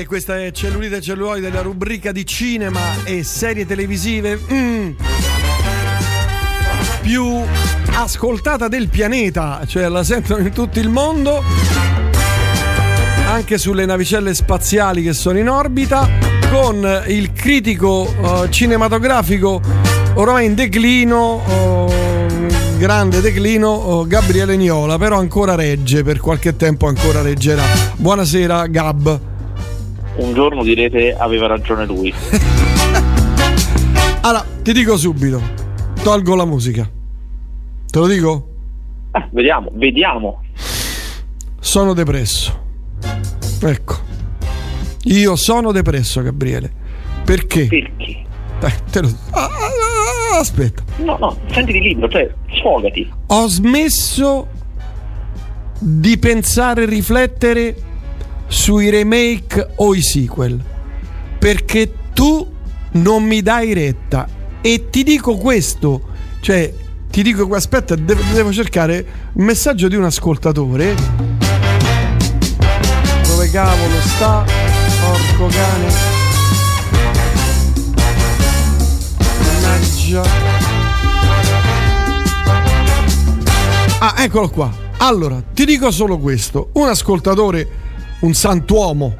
E questa è Cellulite Celluloide, la rubrica di cinema e serie televisive mm, più ascoltata del pianeta, cioè la sentono in tutto il mondo, anche sulle navicelle spaziali che sono in orbita, con il critico uh, cinematografico ormai in declino. Uh, grande declino uh, Gabriele Niola, però ancora regge, per qualche tempo ancora reggerà. Buonasera Gab un giorno direte aveva ragione lui. allora, ti dico subito, tolgo la musica. Te lo dico? Eh, vediamo, vediamo. Sono depresso. Ecco. Io sono depresso, Gabriele. Perché? Perché? Te lo... Ah, ah, ah, aspetta. No, no, senti di libro, cioè, sfogati. Ho smesso di pensare e riflettere sui remake o i sequel. Perché tu non mi dai retta. E ti dico questo cioè ti dico aspetta devo, cercare un messaggio di un ascoltatore. Dove cavolo sta porco cane? Mannaggia. Ah eccolo qua. Allora ti dico solo questo. Un ascoltatore un santuomo,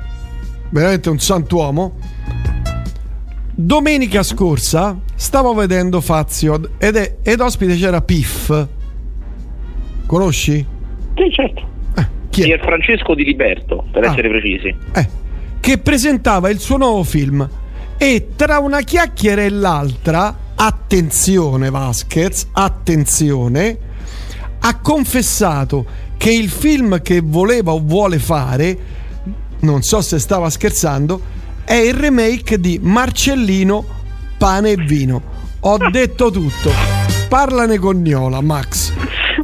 veramente un santuomo. Domenica scorsa stavo vedendo Fazio ed, è, ed ospite c'era Piff. Conosci? Sì, certo. Eh, chi è? Pier Francesco di Liberto, per ah. essere precisi. Eh, che presentava il suo nuovo film e tra una chiacchiera e l'altra, attenzione Vasquez, attenzione, ha confessato che il film che voleva o vuole fare, non so se stava scherzando, è il remake di Marcellino Pane e Vino. Ho detto tutto. Parlane con Niola, Max.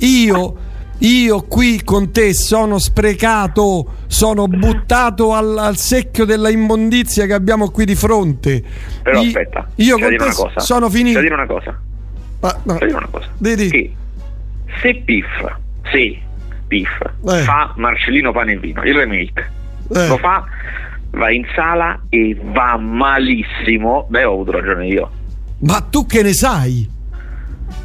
Io io qui con te sono sprecato, sono buttato al, al, secchio della immondizia che abbiamo qui di fronte. Però io, aspetta, io con te sono finito. C'è dire una cosa. Ah, no. Dire una cosa. Che se Piff, sì, Piff eh. fa Marcellino Pane e Vino, il remake, eh. lo fa, va in sala e va malissimo. Beh, ho avuto ragione io. Ma tu che ne sai?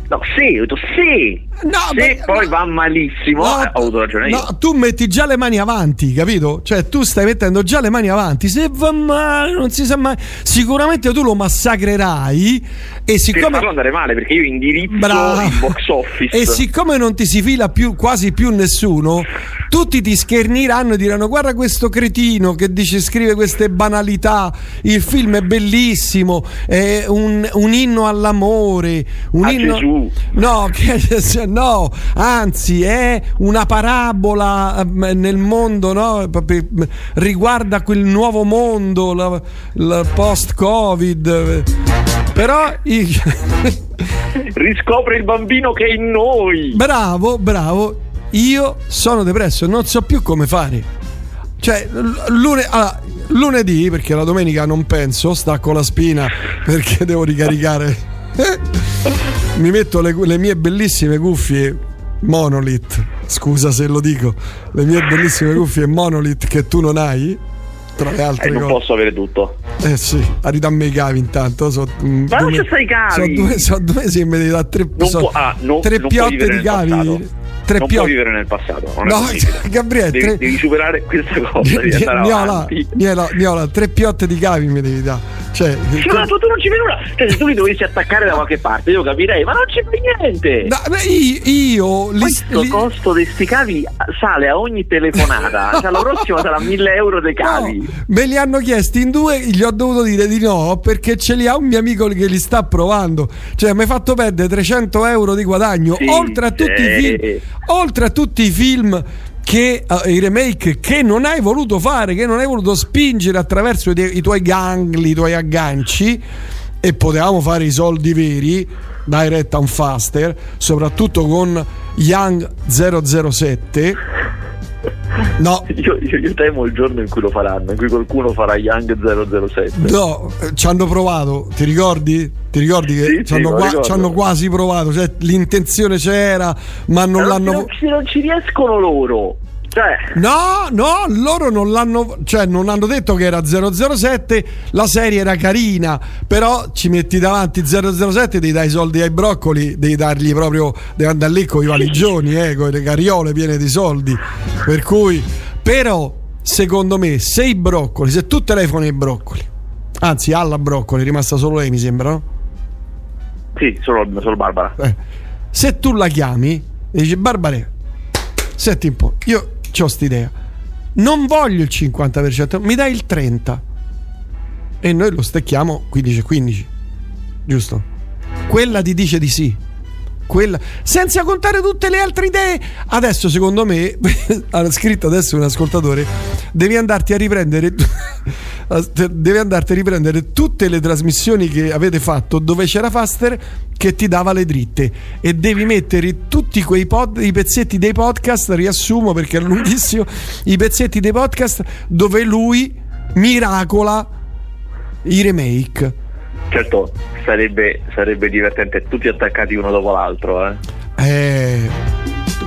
No, sì, ho detto sì. No, Se beh, poi va malissimo, no, eh, ho ragione io. No, tu metti già le mani avanti, capito? Cioè, tu stai mettendo già le mani avanti. Se va male, non si sa mai. Sicuramente tu lo massacrerai. E siccome. Farlo andare male, perché io indirizzo Bravo. il box office. E siccome non ti si fila più, quasi più nessuno, tutti ti scherniranno e diranno: Guarda questo cretino che dice scrive queste banalità. Il film è bellissimo, è un, un inno all'amore. Un A inno. Gesù. No, che no, anzi è una parabola ehm, nel mondo, no? riguarda quel nuovo mondo, la post-Covid. Però... Riscopre il bambino che è in noi. Bravo, bravo. Io sono depresso, non so più come fare. Cioè, lune- allora, lunedì, perché la domenica non penso, stacco la spina perché devo ricaricare mi metto le, le, mie bellissime cuffie Monolith. Scusa se lo dico, le mie bellissime cuffie Monolith che tu non hai. Tra le altre eh, non cose. posso avere tutto. Eh sì, ridammi i cavi intanto. So, mm, Ma non ci stai i cavi? Sono due, so due mesi che mi devi dare tre, non so, può, ah, no, tre piotte di cavi. Tre non puoi vivere nel passato. Non no, Gabriele, devi, tre... devi, superare questa cosa. Devi Niola, Niola, Niola, tre piotte di cavi mi devi dare. Cioè, sì, ma tu, tu, non ci vedi nulla. Cioè, se tu li dovessi attaccare da qualche parte, io capirei, ma non ci fai niente. No, beh, io, io Questo li... costo di sti cavi sale a ogni telefonata. cioè, la prossima sarà 1000 euro dei cavi. No, me li hanno chiesti in due, gli ho dovuto dire di no perché ce li ha un mio amico che li sta provando. Cioè, mi hai fatto perdere 300 euro di guadagno. Sì, oltre a tutti i film. Oltre a tutti i film che uh, i remake che non hai voluto fare, che non hai voluto spingere attraverso i, i tuoi gangli, i tuoi agganci e potevamo fare i soldi veri direct and faster, soprattutto con Young 007 No. Io, io, io, temo il giorno in cui lo faranno, in cui qualcuno farà Young 007. No, eh, ci hanno provato, ti ricordi? Ti ricordi che sì, ci, hanno qua, ci, hanno quasi provato? Cioè, l'intenzione c'era, ma non, non l'hanno. Non ci, non ci riescono loro. Cioè. No, no, loro non l'hanno, cioè non hanno detto che era 007, la serie era carina, però ci metti davanti 007, devi dare i soldi ai broccoli, devi dargli proprio, devi andare lì con i valigioni, eh, con le cariole piene di soldi. Per cui, però, secondo me, se i broccoli, se tu telefoni ai broccoli, anzi alla broccoli, è rimasta solo lei mi sembra, no? Sì, solo, solo Barbara. Eh, se tu la chiami e dici Barbara, senti un po', io ho idea. Non voglio il 50%, mi dai il 30%. E noi lo stecchiamo 15-15. Giusto? Quella ti dice di sì. Quella, senza contare tutte le altre idee. Adesso, secondo me, ha scritto adesso un ascoltatore, devi andarti a riprendere devi andarti a riprendere tutte le trasmissioni che avete fatto dove c'era Faster che ti dava le dritte e devi mettere tutti quei pod, i pezzetti dei podcast, riassumo perché è lunghissimo, i pezzetti dei podcast dove lui miracola i remake. Certo, sarebbe, sarebbe divertente, tutti attaccati uno dopo l'altro. Eh. eh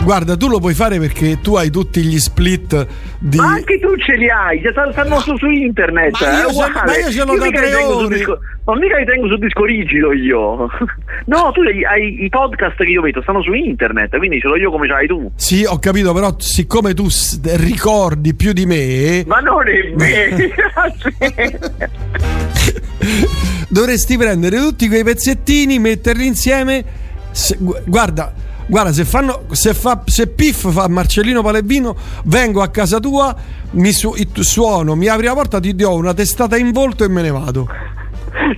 Guarda, tu lo puoi fare perché tu hai tutti gli split di. Ma anche tu ce li hai, stanno su, su internet. Ma io, ce, ma io ce l'ho da tre ore. Disco, ma mica li tengo su disco rigido io. No, tu hai, hai, i podcast che io vedo, stanno su internet, quindi ce l'ho io come ce l'hai tu. Sì, ho capito, però siccome tu ricordi più di me. Ma non è vero. Dovresti prendere tutti quei pezzettini, metterli insieme. Se, guarda guarda se, fanno, se, fa, se Piff fa Marcellino Palevino vengo a casa tua mi su, suono mi apri la porta ti do una testata in volto e me ne vado.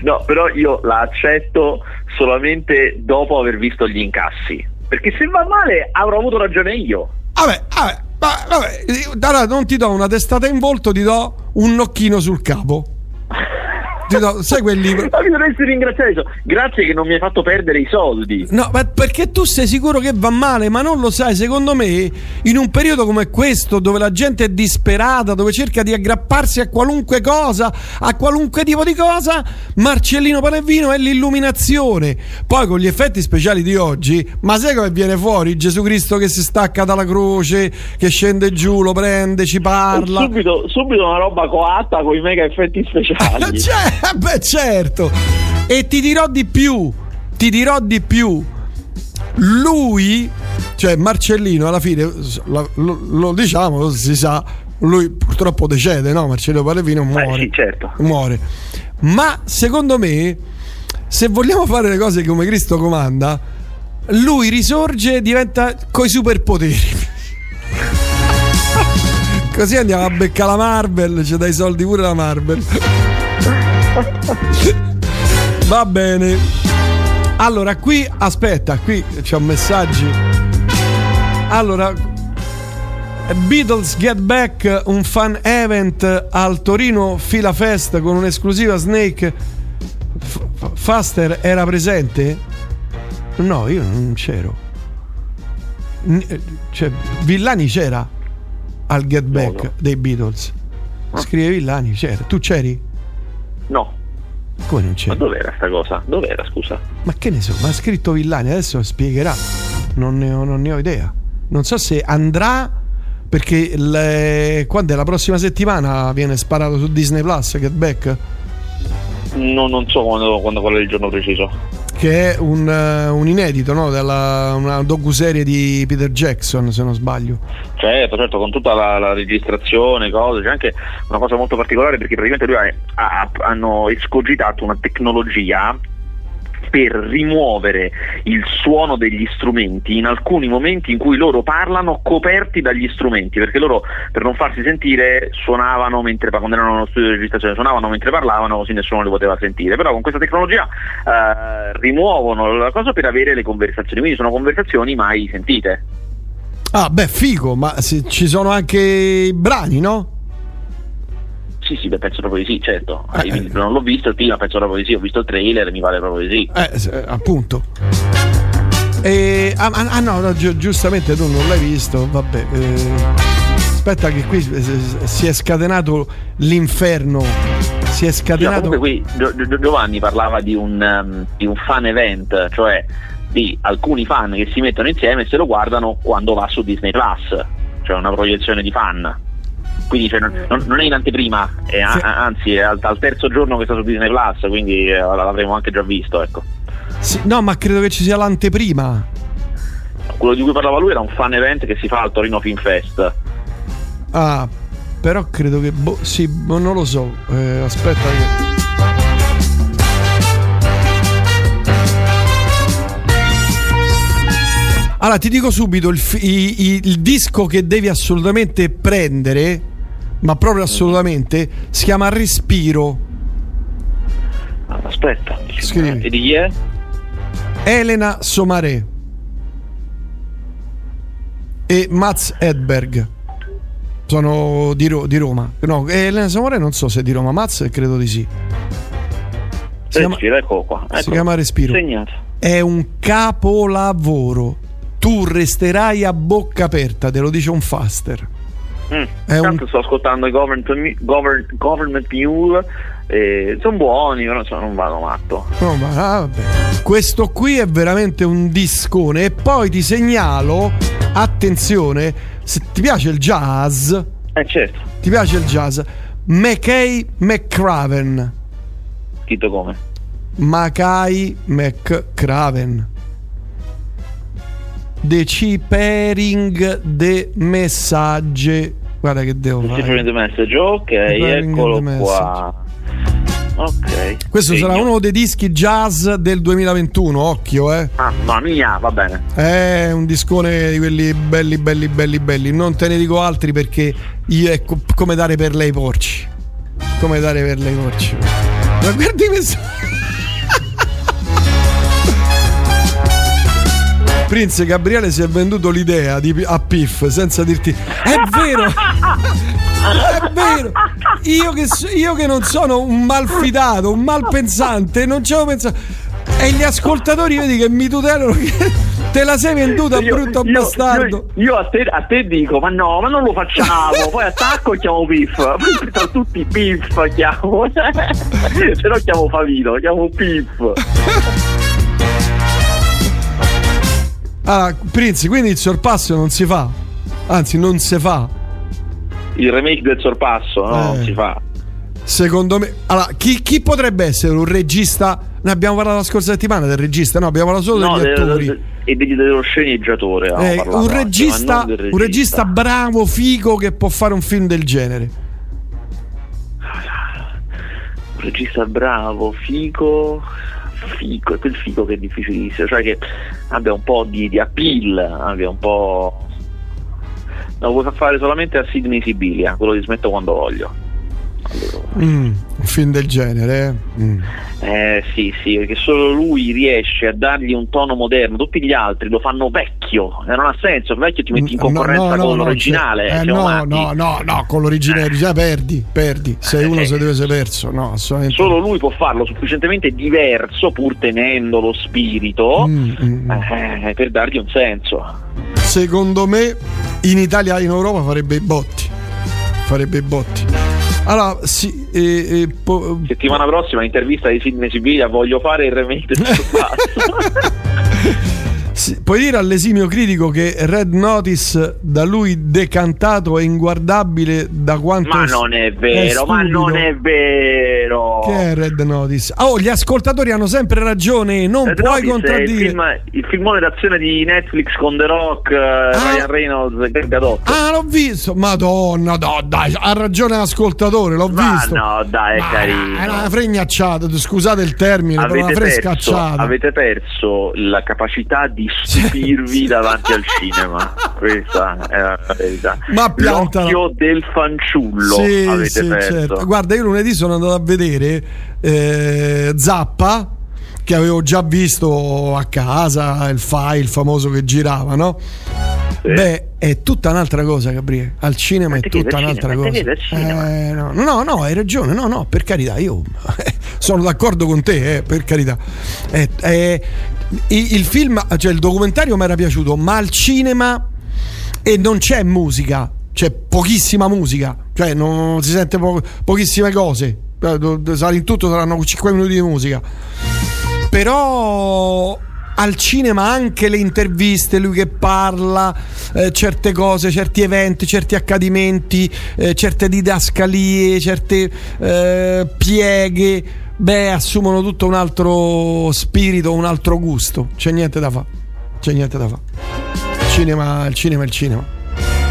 No però io la accetto solamente dopo aver visto gli incassi. Perché se va male avrò avuto ragione io. Vabbè vabbè vabbè, allora non ti do una testata in volto ti do un nocchino sul capo do, sai quel libro? Ma mi dovresti ringraziare. Grazie che non mi hai fatto perdere i soldi. No, ma perché tu sei sicuro che va male, ma non lo sai. Secondo me, in un periodo come questo, dove la gente è disperata, dove cerca di aggrapparsi a qualunque cosa, a qualunque tipo di cosa, Marcellino Panevino è l'illuminazione. Poi con gli effetti speciali di oggi, ma sai come viene fuori Gesù Cristo che si stacca dalla croce, che scende giù, lo prende, ci parla. Subito, subito una roba coatta con i mega effetti speciali. cioè, beh, certo. E ti dirò di più, ti dirò di più. Lui, cioè Marcellino, alla fine lo, lo, lo diciamo, si sa, lui purtroppo decede, no? Marcello Palevino muore. Eh sì, certo. Muore. Ma secondo me, se vogliamo fare le cose come Cristo comanda, lui risorge e diventa coi superpoteri. Così andiamo a beccare la Marvel, ci dai soldi pure la Marvel. Va bene. Allora, qui aspetta, qui c'è un messaggio. Allora, Beatles Get Back, un fan event al Torino Fila Fest con un'esclusiva Snake. F- Faster era presente? No, io non c'ero. N- cioè, Villani c'era al Get Back no, no. dei Beatles. Scrive Villani, c'era. Tu c'eri? No. Come non c'è? Ma dov'era sta cosa? Dov'era, scusa? Ma che ne so, ma ha scritto Villani, adesso spiegherà. Non ne ho, non ne ho idea. Non so se andrà perché le... quando è la prossima settimana viene sparato su Disney Plus Get Back? No, non so quando, quando qual è il giorno preciso. Che è un, uh, un inedito, no? Della, una docu-serie di Peter Jackson, se non sbaglio. Certo, certo, con tutta la, la registrazione, cose. C'è anche una cosa molto particolare perché praticamente lui ha, ha, hanno escogitato una tecnologia per rimuovere il suono degli strumenti in alcuni momenti in cui loro parlano coperti dagli strumenti, perché loro per non farsi sentire suonavano mentre quando erano nello studio di registrazione, suonavano mentre parlavano così nessuno li poteva sentire, però con questa tecnologia eh, rimuovono la cosa per avere le conversazioni, quindi sono conversazioni mai sentite. Ah, beh, figo, ma ci sono anche i brani, no? Sì, sì, beh, penso proprio di sì, certo. Eh, eh. non l'ho visto il prima, penso proprio di sì, ho visto il trailer, mi pare proprio di sì. Eh, appunto. E, ah, ah, no, no gi- giustamente tu non l'hai visto, vabbè. Eh, aspetta che qui si è scatenato l'inferno. Si è scatenato... Sì, comunque qui Giovanni parlava di un, um, di un fan event, cioè di alcuni fan che si mettono insieme e se lo guardano quando va su Disney Plus cioè una proiezione di fan. Quindi cioè, non, non, è in anteprima, è, sì. anzi è al, al, terzo giorno che sta su Disney Plus, quindi eh, l'avremo anche già visto. Ecco. Sì, no, ma credo che ci sia l'anteprima. Quello di cui parlava lui era un fan event che si fa al Torino Film Fest. Ah, però credo che. Boh, sì, non lo so. Eh, aspetta che. Allora, ti dico subito il, il, il, disco che devi assolutamente prendere, ma proprio assolutamente, si chiama Respiro. Aspetta, Scrivi. e di chi è? Elena Somare e Mats Edberg. Sono di, Ro- di Roma. No, Elena Somare non so se è di Roma, Mats credo di sì. Si Respiro, chiama, ecco qua. Ecco. Si chiama Respiro. Segnato. È un capolavoro tu resterai a bocca aperta, te lo dice un faster. Mm, tanto un... sto ascoltando i government, govern, government Mule eh, sono buoni però non vado matto. No, ma, ah, questo qui è veramente un discone. E poi ti segnalo attenzione se ti piace il jazz eh certo. ti piace il jazz McKay McCraven. Scritto come? Mackay McCraven decipering de messaggi. Guarda che devo fare. Decipering de message, ok, eccolo qua. Ok. Questo Segno. sarà uno dei dischi jazz del 2021, occhio, eh. Mamma mia, va bene. È un discone di quelli belli, belli, belli, belli. Non te ne dico altri perché io è come dare per lei porci. Come dare per lei porci. Ma guardi questo. Prince Gabriele si è venduto l'idea di, a Piff senza dirti è vero è vero io che, io che non sono un malfidato un malpensante non ci avevo pensato e gli ascoltatori vedi che mi tutelano te la sei venduta io, brutto io, bastardo. io, io a, te, a, te, dico ma no ma non lo facciamo poi attacco chiamo Piff poi tutti Piff chiamo. Se no chiamo Favino chiamo Piff Ah, Prinzi, quindi il sorpasso non si fa. Anzi, non si fa. Il remake del sorpasso, no? Eh. Non si fa. Secondo me, allora, chi, chi, potrebbe essere un regista? Ne abbiamo parlato la scorsa settimana del regista, no? Abbiamo parlato solo no, degli attori. e dello sceneggiatore. Eh, un, regista, regista, un regista bravo, figo che può fare un film del genere. Un regista bravo, figo figo, è quel figo che è difficilissimo, cioè che abbia un po' di, di appeal, abbia un po'. Lo vuoi fare solamente a Sidney Sibilia, quello di smetto quando voglio. Mm, un film del genere? Eh? Mm. eh sì, sì, perché solo lui riesce a dargli un tono moderno, tutti gli altri lo fanno vecchio, e non ha senso, il vecchio ti metti in concorrenza no, no, con no, l'originale. Eh, no, no, no, no, con l'originale già perdi, perdi, sei uno eh, se deve essere perso, no, assolutamente. Solo lui può farlo sufficientemente diverso, pur tenendo lo spirito, mm, mm, mm. eh, per dargli un senso. Secondo me in Italia e in Europa farebbe i botti, farebbe i botti. Allora, sì, eh, eh, po- settimana prossima intervista di Sidney Sibiglia voglio fare il remake del Sì, puoi dire all'esimio critico che Red Notice da lui decantato è inguardabile da quanto ma non è vero è ma non è vero. Che è Red Notice? Oh gli ascoltatori hanno sempre ragione non Red puoi Notice contraddire il, film, il filmone d'azione di Netflix con The Rock eh, ah, Ryan Reynolds e Gadot ah l'ho visto. Madonna no, dai ha ragione l'ascoltatore l'ho ma visto. no dai è ma carino. è una fregnacciata scusate il termine avete però una frescacciata perso, avete perso la capacità di stupirvi davanti al cinema. Questa è la verità. Ma piantala. L'occhio del fanciullo sì, avete sì, certo. Guarda, io lunedì sono andato a vedere eh, Zappa che avevo già visto a casa, il file famoso che girava, no? Sì. Beh, è tutta un'altra cosa, Gabriele. Al cinema è tutta un'altra cinema, cosa. Eh, no, no, no, hai ragione. No, no, per carità, io sono d'accordo con te, eh, per carità. Eh, eh, il film, cioè il documentario mi era piaciuto, ma al cinema e non c'è musica, c'è pochissima musica, cioè non si sente po- pochissime cose. In tutto saranno 5 minuti di musica. Però al cinema anche le interviste, lui che parla, eh, certe cose, certi eventi, certi accadimenti, eh, certe didascalie, certe eh, pieghe, beh, assumono tutto un altro spirito, un altro gusto. C'è niente da fare. C'è niente da fare. Il cinema, il cinema è il cinema.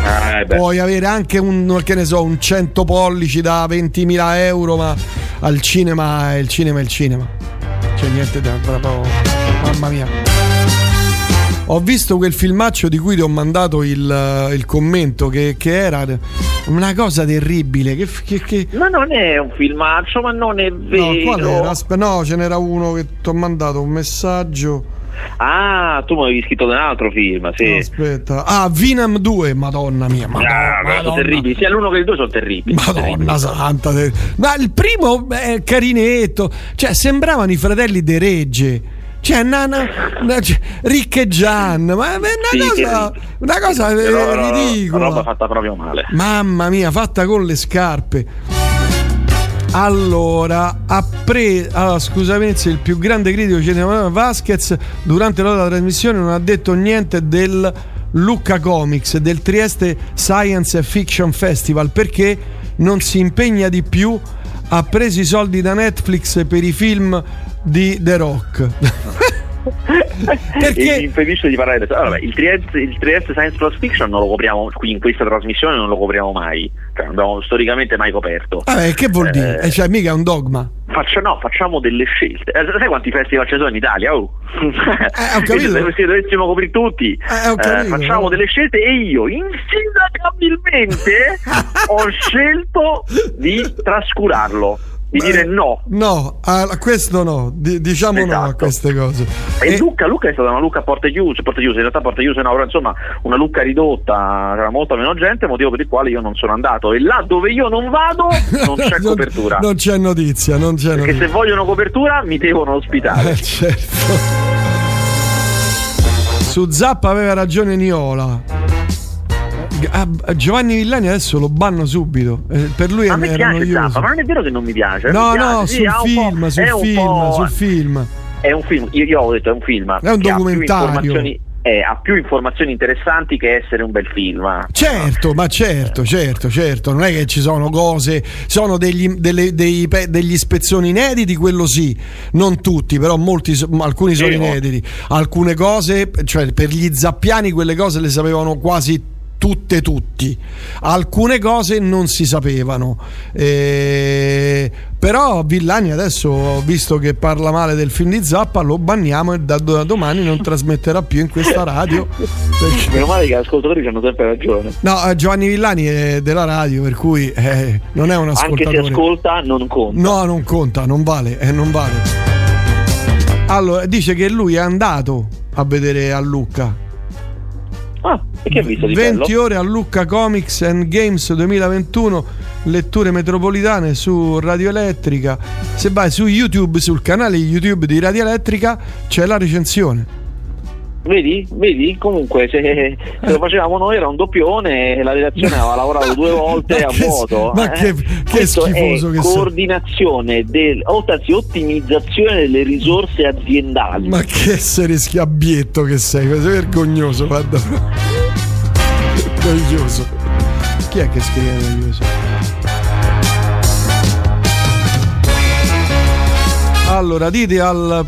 Eh, Puoi avere anche un, che ne so, un 100 pollici da 20.000 euro, ma al cinema il cinema è il cinema. C'è niente da proprio. Mamma mia. Ho visto quel filmaccio di cui ti ho mandato il, il commento che, che, era una cosa terribile. Che, che. Ma non è un filmaccio, ma non è vero. No, qual era? Aspe- no, ce n'era uno che ti ho mandato un messaggio. Ah, tu mi avevi scritto un altro film, sì. aspetta. Ah, Vinam 2, madonna mia. Madonna, ah, madonna. sono terribili. Sia l'uno che il due sono terribili. Madonna terribili. santa. Ma il primo è carinetto. Cioè, sembravano i fratelli De Regge. Cioè, nana, na, cioè, Rick e Gian, ma è una sì, cosa, una cosa però, ridicola. Una roba fatta proprio male. Mamma mia, fatta con le scarpe. Allora, ha. Allora, scusami, il più grande critico cinematografico Vasquez durante la trasmissione non ha detto niente del Lucca Comics, del Trieste Science Fiction Festival perché non si impegna di più. Ha preso i soldi da Netflix per i film di The Rock. Perché? impedisce di parlare allora, il, Trieste, il Trieste Science Plus Fiction non lo copriamo qui in questa trasmissione non lo copriamo mai cioè, non abbiamo storicamente mai coperto ah, che vuol dire? Eh, cioè mica è un dogma Faccia, no, facciamo delle scelte. Eh, sai quanti festival ci sono in Italia? Oh. Eh, se dovessimo coprire tutti, eh, eh, facciamo delle scelte e io insindacabilmente ho scelto di trascurarlo di dire no. No, a questo no, D- diciamo esatto. no a esatto. queste cose. E, e Lucca, Lucca è stata una Lucca a porte chiuse, porte chiuse, in realtà porte chiuse no, insomma una Lucca ridotta, c'era molta meno gente, motivo per il quale io non sono andato. E là dove io non vado non c'è non, copertura. Non c'è notizia, non c'è Perché notizia. se vogliono copertura mi devono ospitare. Eh, certo. Su Zappa aveva ragione Niola. Giovanni Villani adesso lo banno subito. Eh, per lui a me piace Zappa, ma non è vero che non mi piace. No, mi no, piace. sul, sì, film, sul, film, sul film. È un film, io, io ho detto è un film. È un documentario eh, ha più informazioni interessanti che essere un bel film. Certo, ma certo, certo, certo, non è che ci sono cose, sono degli, delle, dei, degli spezzoni inediti, quello sì, non tutti, però molti, alcuni sono inediti. Alcune cose, cioè per gli zappiani quelle cose le sapevano quasi tutte tutti. Alcune cose non si sapevano. Eh, però Villani adesso visto che parla male del film di Zappa lo banniamo e da, da domani non trasmetterà più in questa radio perché... meno male che gli ascoltatori hanno sempre ragione. No eh, Giovanni Villani è della radio per cui eh, non è un ascoltatore anche se ascolta non conta. No non conta non vale, eh, non vale. allora dice che lui è andato a vedere a Lucca Ah, e che hai visto di 20 bello? ore a Lucca Comics and Games 2021, letture metropolitane su Radio Elettrica. Se vai su YouTube, sul canale YouTube di Radio Elettrica, c'è la recensione. Vedi? Vedi? Comunque se, se, lo facevamo noi era un doppione la redazione aveva lavorato due volte a vuoto. Ma eh? che, che schifoso che coordinazione del, anzi ottimizzazione delle risorse aziendali. Ma che essere schiabbietto che sei, sei vergognoso, guarda. Vergognoso. Chi è che scrive vergognoso? Allora, dite al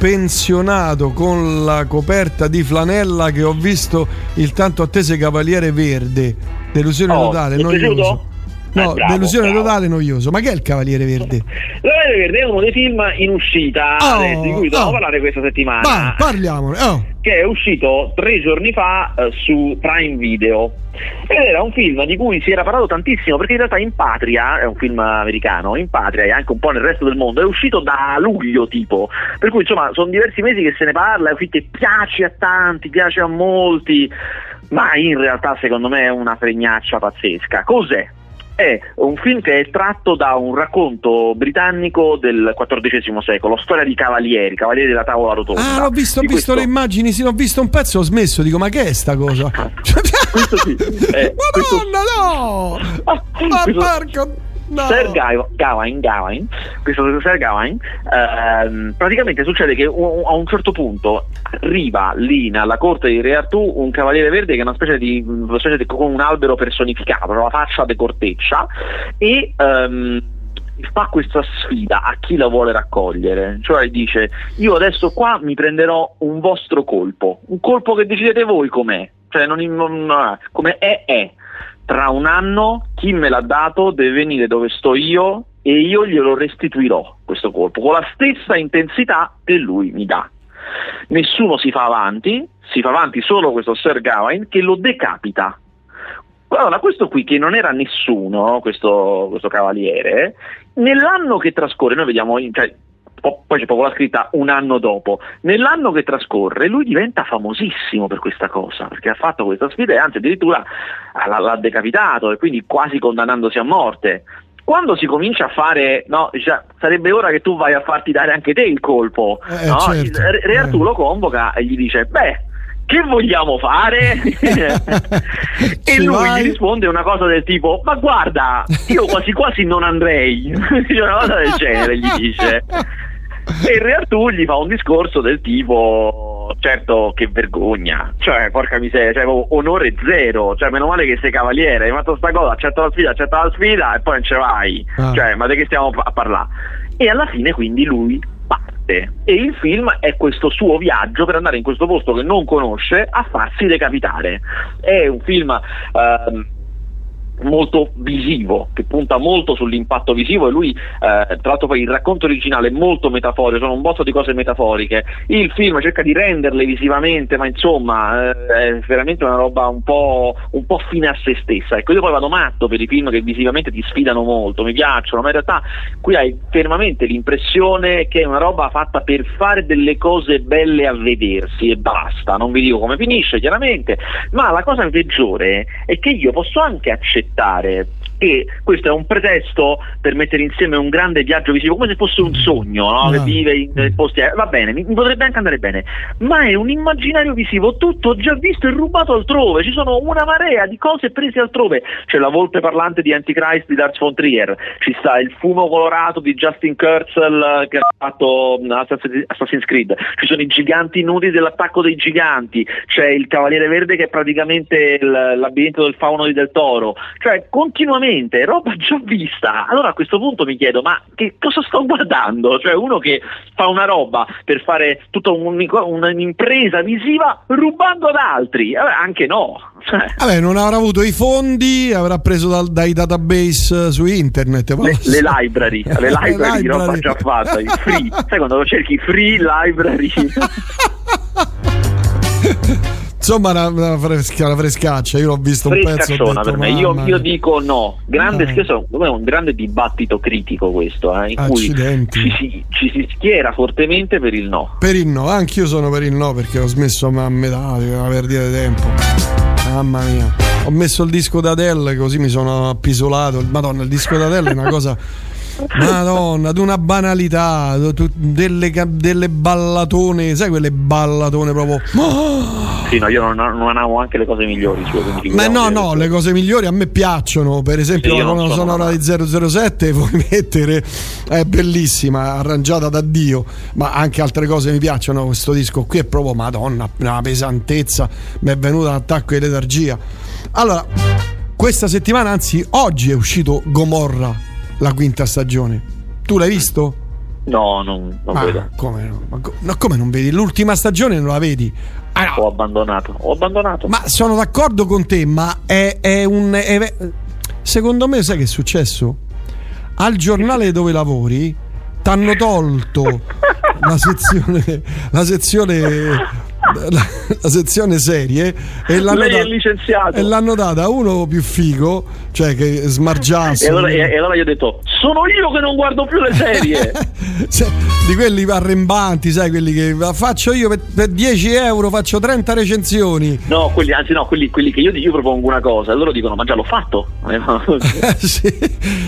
pensionato con la coperta di flanella che ho visto il tanto attese Cavaliere Verde. Delusione oh, totale, noioso. No, bravo, delusione bravo. totale noioso. Ma che è il Cavaliere Verde? Il Cavaliere Verde è uno dei film in uscita oh, eh, di cui dobbiamo oh. parlare questa settimana. Va, parliamone. Oh. Che è uscito tre giorni fa eh, su Prime Video. Ed era un film di cui si era parlato tantissimo perché in realtà in patria, è un film americano, in patria e anche un po' nel resto del mondo, è uscito da luglio tipo. Per cui insomma sono diversi mesi che se ne parla, è uscito e piace a tanti, piace a molti, ma in realtà secondo me è una fregnaccia pazzesca. Cos'è? È un film che è tratto da un racconto britannico del XIV secolo, storia di cavalieri, cavalieri della tavola rotonda. Ah, ho visto, ho visto questo... le immagini, sì, ho visto un pezzo, ho smesso, dico, ma che è sta cosa? questo sì. Eh, Madonna, questo... no! Ma questo... porco... no. Sir Gawain, Gawain, questo Sir Gawain, ehm, praticamente succede che a un certo punto arriva lì alla corte di Re Artù un cavaliere verde che è una specie di, una specie di con un albero personificato, la faccia de corteccia e ehm, fa questa sfida a chi la vuole raccogliere, cioè dice io adesso qua mi prenderò un vostro colpo, un colpo che decidete voi com'è, cioè non, non, come è è. Tra un anno chi me l'ha dato deve venire dove sto io e io glielo restituirò questo colpo con la stessa intensità che lui mi dà. Nessuno si fa avanti, si fa avanti solo questo Sir Gawain che lo decapita allora, questo qui che non era nessuno, questo, questo cavaliere, nell'anno che trascorre, noi vediamo, cioè, poi c'è proprio la scritta un anno dopo. Nell'anno che trascorre lui diventa famosissimo per questa cosa, perché ha fatto questa sfida e anzi addirittura l'ha, decapitato e quindi quasi condannandosi a morte. Quando si comincia a fare, no, cioè, sarebbe ora che tu vai a farti dare anche te il colpo. Eh, no? certo. Re Artù eh. lo convoca e gli dice, beh, che vogliamo fare? e lui vai? gli risponde una cosa del tipo, ma guarda, io quasi quasi non andrei, una cosa del genere gli dice. E il Re Artù gli fa un discorso del tipo, certo che vergogna, cioè porca miseria, cioè onore zero, cioè meno male che sei cavaliere, hai fatto sta cosa, accetta la sfida, accetta la sfida e poi non ce vai, ah. cioè ma di che stiamo a parlare? E alla fine quindi lui parte e il film è questo suo viaggio per andare in questo posto che non conosce a farsi decapitare. È un film... Ehm, molto visivo, che punta molto sull'impatto visivo e lui, eh, tra l'altro poi il racconto originale è molto metaforico, sono un botto di cose metaforiche, il film cerca di renderle visivamente, ma insomma eh, è veramente una roba un po', un po' fine a se stessa. Ecco, io poi vado matto per i film che visivamente ti sfidano molto, mi piacciono, ma in realtà qui hai fermamente l'impressione che è una roba fatta per fare delle cose belle a vedersi e basta, non vi dico come finisce chiaramente, ma la cosa peggiore è che io posso anche accettare accettare e questo è un pretesto per mettere insieme un grande viaggio visivo come se fosse un sogno no? No. che ah. vive in posti va bene, mi, potrebbe anche andare bene ma è un immaginario visivo tutto già visto e rubato altrove ci sono una marea di cose prese altrove c'è la volpe parlante di Antichrist di Lars von Trier ci sta il fumo colorato di Justin Kurzel che ha fatto Assassin's Creed ci sono i giganti nudi dell'attacco dei giganti c'è il Cavaliere Verde che è praticamente il labirinto del fauno di Del Toro cioè continuamente roba già vista. Allora a questo punto mi chiedo, ma che cosa sto guardando? Cioè uno che fa una roba per fare tutta un, un'impresa visiva rubando ad altri, allora, anche no. Cioè. Vabbè, non avrà avuto i fondi, avrà preso dal, dai database eh, su internet. Le, le, library, le library, le library. roba già fatta, i free. Sai quando cerchi free library? Insomma, una, una, fresca, una, frescaccia. Io l'ho visto un pezzo. Detto, per me. Io, io, dico no. Grande scherzo, è un grande dibattito critico questo, eh, in Accidenti. cui ci si, ci si, schiera fortemente per il no. Per il no, anch'io sono per il no perché ho smesso a metà, una perdita di tempo. Mamma mia. Ho messo il disco d'Adele così mi sono appisolato. Madonna, il disco d'Adele è una cosa Madonna, di una banalità, delle, delle, ballatone, sai quelle ballatone proprio. Sì, no, io non, non amo anche le cose migliori. Cioè, Ma no, no, le cose migliori a me piacciono. Per esempio, sì, la colonna sonora di 007 puoi mettere, è bellissima, arrangiata da Dio. Ma anche altre cose mi piacciono. Questo disco qui è proprio, Madonna, una pesantezza. Mi è venuta un attacco di letargia. Allora, questa settimana, anzi, oggi è uscito Gomorra la quinta stagione. Tu l'hai visto? No, non, non ah, vedo. Come no? Ma, no, come non vedi? L'ultima stagione non la vedi? Ah, no. Ho abbandonato, ho abbandonato. Ma sono d'accordo con te, ma è, è un... È, secondo me sai che è successo? Al giornale dove lavori t'hanno tolto la sezione, la sezione la, la, sezione serie e l'hanno, da, e l'hanno, data a uno più figo, cioè che smargiasse. E allora, e, allora gli ho detto: Sono io che non guardo più le serie. di quelli arrembanti, sai, quelli che faccio io per, per, 10 euro, faccio 30 recensioni. No, quelli, anzi, no, quelli, quelli che io, io, propongo una cosa e loro dicono: Ma già l'ho fatto. sì.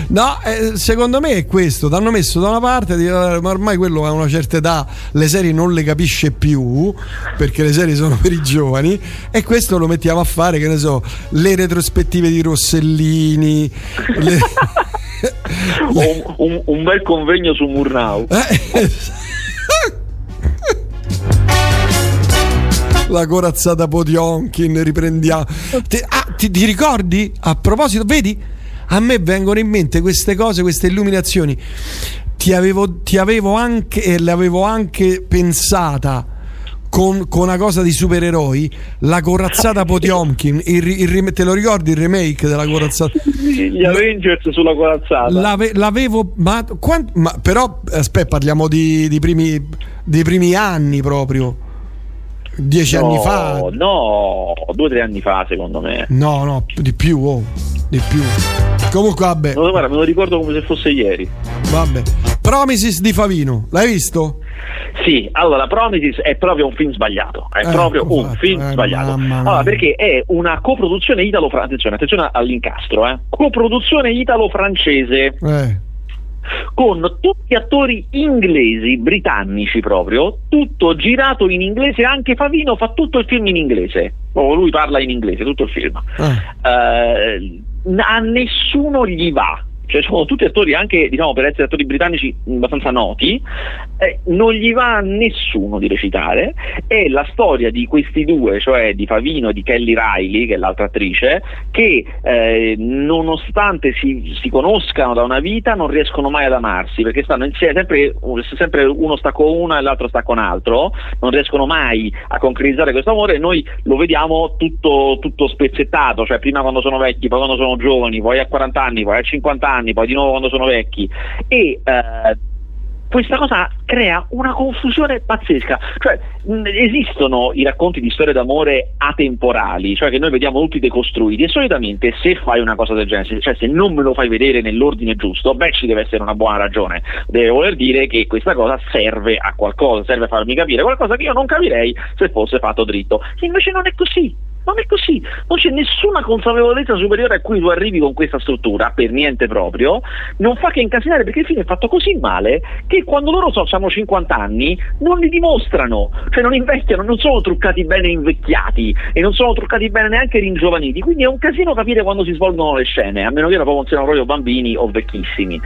No, eh, secondo me è questo. Ti hanno messo da una parte, ma ormai quello a una certa età le serie non le capisce più perché le serie sono per i giovani e questo lo mettiamo a fare, che ne so, le retrospettive di Rossellini, le... un, un, un, bel convegno su Murnau. Eh, la corazzata Potionkin, riprendiamo. Ti, ah, ti, ti ricordi? A proposito, vedi? A me vengono in mente queste cose, queste illuminazioni. Ti avevo, ti avevo anche, e l'avevo anche pensata con, con, una cosa di supereroi, la corazzata Potiomkin, il, il, te lo ricordi il remake della corazzata? Gli Avengers sulla corazzata. L'ave, l'avevo, ma, quant, ma, però aspetta, parliamo di, di, primi, di primi anni proprio. Dieci no, anni fa? No, due o tre anni fa secondo me. No, no, di più, oh, di più. Comunque vabbè. No, guarda, me lo ricordo come se fosse ieri. Vabbè. Promises di Favino, l'hai visto? Sì, allora Promises è proprio un film sbagliato, è eh, proprio un fatto, film eh, sbagliato. Allora, perché è una coproduzione italo-francese, attenzione, attenzione all'incastro, eh. coproduzione italo-francese. Eh con tutti attori inglesi, britannici proprio, tutto girato in inglese, anche Favino fa tutto il film in inglese. Oh, lui parla in inglese, tutto il film. Eh. Uh, a nessuno gli va cioè sono tutti attori anche diciamo per essere attori britannici abbastanza noti eh, non gli va a nessuno di recitare. È la storia di questi due cioè di Favino e di Kelly Riley che è l'altra attrice che eh, nonostante si, si, conoscano da una vita non riescono mai ad amarsi perché stanno insieme sempre, sempre uno sta con una e l'altro sta con altro non riescono mai a concretizzare questo amore. E noi lo vediamo tutto, tutto spezzettato cioè prima quando sono vecchi poi quando sono giovani poi a 40 anni poi a 50 anni anni, poi di nuovo quando sono vecchi. E eh, questa cosa crea una confusione pazzesca. Cioè, esistono i racconti di storie d'amore atemporali, cioè che noi vediamo tutti decostruiti, e solitamente se fai una cosa del genere, cioè se non me lo fai vedere nell'ordine giusto, beh ci deve essere una buona ragione. Deve voler dire che questa cosa serve a qualcosa, serve a farmi capire qualcosa che io non capirei se fosse fatto dritto. Invece non è così. Non è così, non c'è nessuna consapevolezza superiore a cui tu arrivi con questa struttura, per niente proprio, non fa che incasinare perché il film è fatto così male che quando loro so, hanno 50 anni non li dimostrano, cioè non invecchiano, non sono truccati bene invecchiati e non sono truccati bene neanche ringiovaniti, quindi è un casino capire quando si svolgono le scene, a meno che non siano proprio bambini o vecchissimi.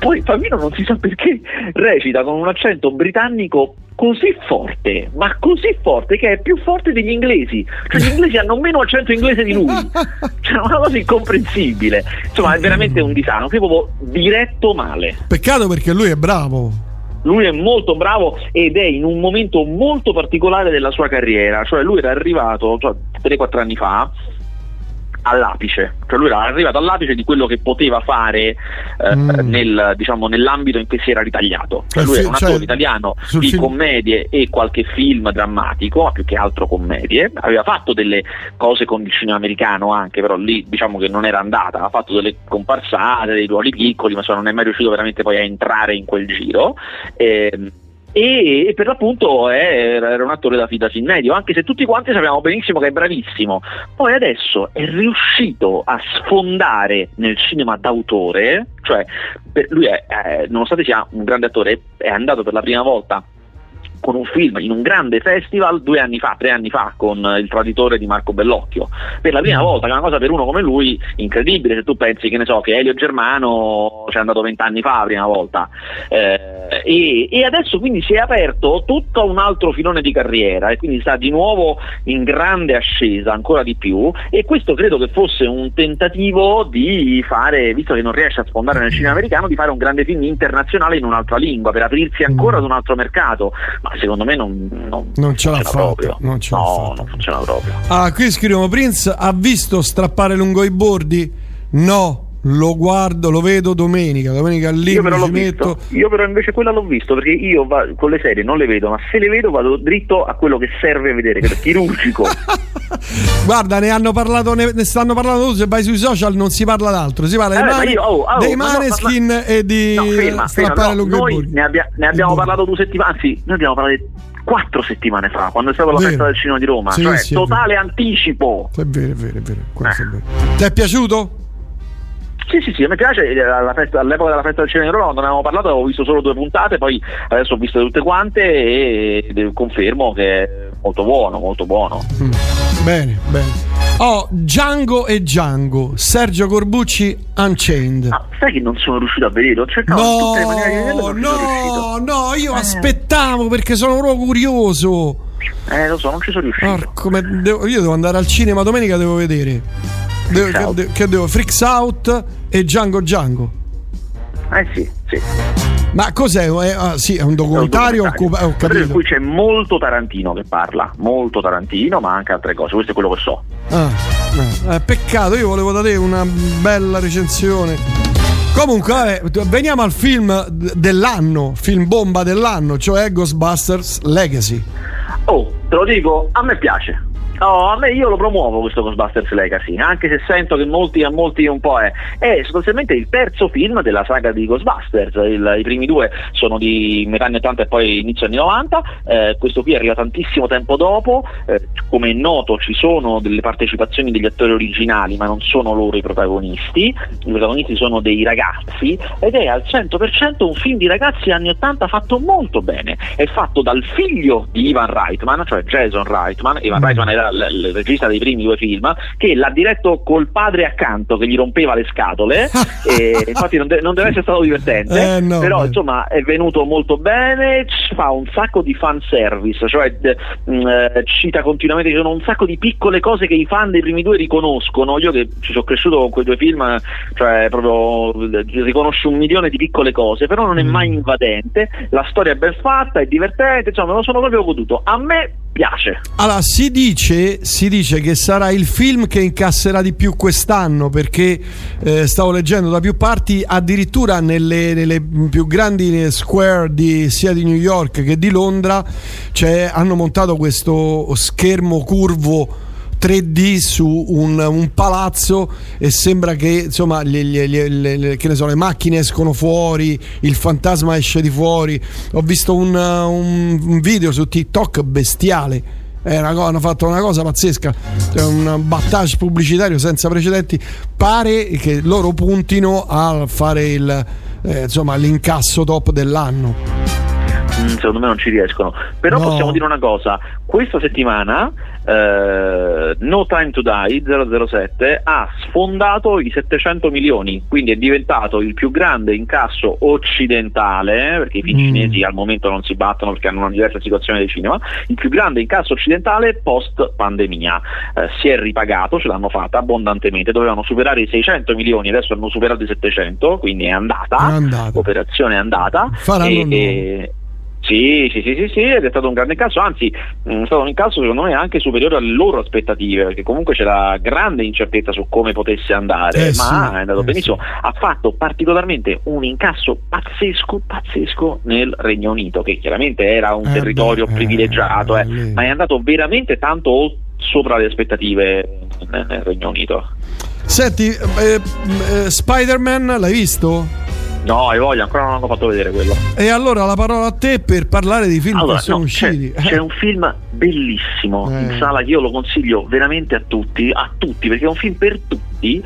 Poi Favino non si sa perché recita con un accento britannico così forte, ma così forte che è più forte degli inglesi. Cioè gli inglesi hanno meno accento inglese di lui. Cioè una cosa incomprensibile. Insomma, è veramente un disano, proprio diretto male. Peccato perché lui è bravo. Lui è molto bravo ed è in un momento molto particolare della sua carriera, cioè lui era arrivato cioè, 3-4 anni fa all'apice, cioè lui era arrivato all'apice di quello che poteva fare eh, mm. nel, diciamo, nell'ambito in cui si era ritagliato. Cioè lui era un attore cioè, italiano di film... commedie e qualche film drammatico, ma più che altro commedie, aveva fatto delle cose con il cinema americano anche, però lì diciamo che non era andata, ha fatto delle comparsate, dei ruoli piccoli, ma insomma, non è mai riuscito veramente poi a entrare in quel giro. Eh, e, e per l'appunto è, era un attore da fidarsi in medio, anche se tutti quanti sappiamo benissimo che è bravissimo. Poi adesso è riuscito a sfondare nel cinema d'autore, cioè lui è, è, nonostante sia un grande attore, è andato per la prima volta con un film in un grande festival due anni fa, tre anni fa, con Il traditore di Marco Bellocchio. Per la prima mm. volta, che è una cosa per uno come lui incredibile, se tu pensi che ne so, che Elio Germano ci è andato vent'anni fa la prima volta. Eh, e, e, adesso quindi si è aperto tutto un altro filone di carriera e quindi sta di nuovo in grande ascesa, ancora di più, e questo credo che fosse un tentativo di fare, visto che non riesce a sfondare nel cinema americano, di fare un grande film internazionale in un'altra lingua, per aprirsi ancora ad un altro mercato. Ma secondo me non, non, non ce l'ha proprio. Non ce no, non funziona proprio. Ah, qui scrivono Prince ha visto strappare lungo i bordi? No, lo guardo, lo vedo domenica, domenica lì io però, metto... io però invece quella l'ho visto perché io va, con le serie non le vedo, ma se le vedo vado dritto a quello che serve vedere, che è chirurgico. Guarda, ne hanno parlato, ne, ne, stanno parlando tutti, se vai sui social non si parla d'altro, si parla eh, mani, io, oh, oh, dei Maneskin no, e di no, ferma, ferma, no, noi ne, abbia, ne abbiamo parlato due settimane, anzi noi abbiamo parlato quattro settimane fa, quando è stata la festa del cinema di Roma, sì, cioè sì, totale anticipo. È vero, è vero, è vero. Eh. Ti è piaciuto? Sì, sì, sì, mi piace, eh, festa, all'epoca della festa del cinema di Roma non avevamo parlato, avevo visto solo due puntate, poi adesso ho visto tutte quante e confermo che è molto buono, molto buono. Mm. Bene, bene. Oh, Django e Django, Sergio Corbucci Unchained. Ah, sai che non sono riuscito a vedere? Ho cercato no, tutte le maniere di vederlo, no, no, io eh. aspettavo perché sono proprio curioso. Eh, lo so, non ci sono riuscito. Porco, devo, io devo andare al cinema domenica, devo vedere. Devo, che, de, che, devo? Freaks Out e Django Django. Eh sì, sì. Ma cos'è? È, ah, sì, è un documentario, è un documentario. Ho capito. Per cui c'è molto Tarantino che parla, molto Tarantino, ma anche altre cose. Questo è quello che so. Ah, eh, peccato, io volevo dare una bella recensione. Comunque, vabbè, veniamo al film dell'anno, film bomba dell'anno, cioè Ghostbusters Legacy. Oh, te lo dico, a me piace. No, a me io lo promuovo questo Ghostbusters Legacy, anche se sento che molti, a molti un po' è. È sostanzialmente il terzo film della saga di Ghostbusters. Il, I primi due sono di metà anni 80 e poi inizio anni 90. Eh, questo qui arriva tantissimo tempo dopo. Eh, come è noto, ci sono delle partecipazioni degli attori originali, ma non sono loro i protagonisti. I protagonisti sono dei ragazzi ed è al 100% un film di ragazzi anni 80 fatto molto bene. È fatto dal figlio di Ivan Reitman, cioè Jason Reitman. Ivan mm. Reitman era il, il regista dei primi due film, che l'ha diretto col padre accanto che gli rompeva le scatole, infatti non, de- non, deve essere stato divertente, eh, no, però beh. insomma è venuto molto bene, fa un sacco di fan service, cioè mh, mm, eh, cita continuamente, ci sono un sacco di piccole cose che i fan dei primi due riconoscono, io che ci sono cresciuto con quei due film, cioè proprio riconosco un milione di piccole cose, però non è mai mm. invadente, la storia è ben fatta, è divertente, insomma me lo sono proprio goduto. A me piace. Allora, si dice, si dice, che sarà il film che incasserà di più quest'anno perché eh, stavo leggendo da più parti, addirittura nelle, nelle più grandi square di, sia di New York che di Londra cioè, hanno montato questo schermo curvo 3D su un, un, palazzo e sembra che insomma gli, gli, gli, che so, le macchine escono fuori, il fantasma esce di fuori. Ho visto un, un video su TikTok bestiale. Una, hanno fatto una cosa pazzesca, cioè un battage pubblicitario senza precedenti. Pare che loro puntino a fare il, eh, insomma, l'incasso top dell'anno. Mm, secondo me non ci riescono. Però no. possiamo dire una cosa: questa settimana eh, No Time to Die 007 ha sfondato i 700 milioni, quindi è diventato il più grande incasso occidentale, perché i film mm. cinesi al momento non si battono perché hanno una diversa situazione di cinema, il più grande incasso occidentale post pandemia. Eh, si è ripagato, ce l'hanno fatta abbondantemente, dovevano superare i 600 milioni, adesso hanno superato i 700, quindi è andata, andata. l'operazione è andata. Faranno e sì, sì, sì, sì, sì, ed è stato un grande incasso, anzi mm, è stato un incasso secondo me anche superiore alle loro aspettative, perché comunque c'era grande incertezza su come potesse andare, eh ma sì, è andato eh benissimo. Sì. Ha fatto particolarmente un incasso pazzesco, pazzesco nel Regno Unito, che chiaramente era un eh territorio beh, eh, privilegiato, eh, ma è andato veramente tanto sopra le aspettative nel Regno Unito. Senti, eh, eh, Spider-Man l'hai visto? No, hai voglia, ancora non hanno fatto vedere quello. E allora la parola a te per parlare di film allora, che sono no, usciti. C'è, c'è, un film bellissimo eh. in sala che io lo consiglio veramente a tutti, a tutti, perché è un film per tutti,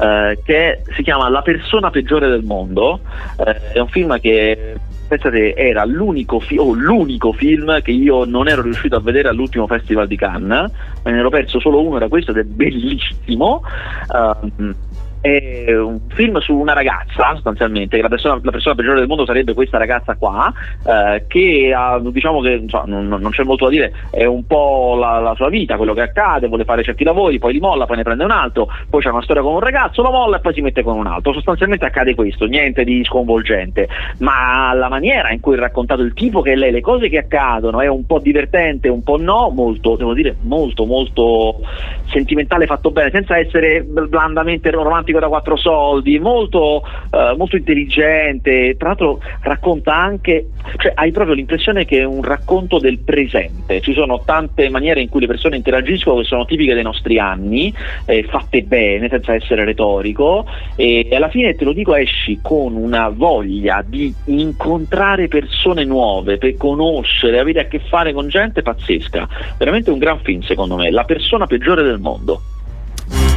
eh, che si chiama La persona peggiore del mondo. Eh, è un film che pensate era l'unico, fi- oh, l'unico, film che io non ero riuscito a vedere all'ultimo festival di Cannes me ne ero perso solo uno era questo ed è bellissimo uh, um, è un film su una ragazza sostanzialmente, la persona, la persona peggiore del mondo sarebbe questa ragazza qua, eh, che ha, diciamo che insomma, non, non, c'è molto da dire, è un po' la, la, sua vita, quello che accade, vuole fare certi lavori, poi li molla, poi ne prende un altro, poi c'è una storia con un ragazzo, lo molla e poi si mette con un altro, sostanzialmente accade questo, niente di sconvolgente, ma la maniera in cui è raccontato il tipo che è lei, le cose che accadono è un po' divertente, un po' no, molto, devo dire, molto molto sentimentale fatto bene, senza essere blandamente romantico da quattro soldi, molto, eh, molto intelligente, tra l'altro racconta anche, cioè hai proprio l'impressione che è un racconto del presente, ci sono tante maniere in cui le persone interagiscono che sono tipiche dei nostri anni, eh, fatte bene, senza essere retorico, e alla fine te lo dico esci con una voglia di incontrare persone nuove, per conoscere, avere a che fare con gente pazzesca, veramente un gran film secondo me, la persona peggiore del mondo.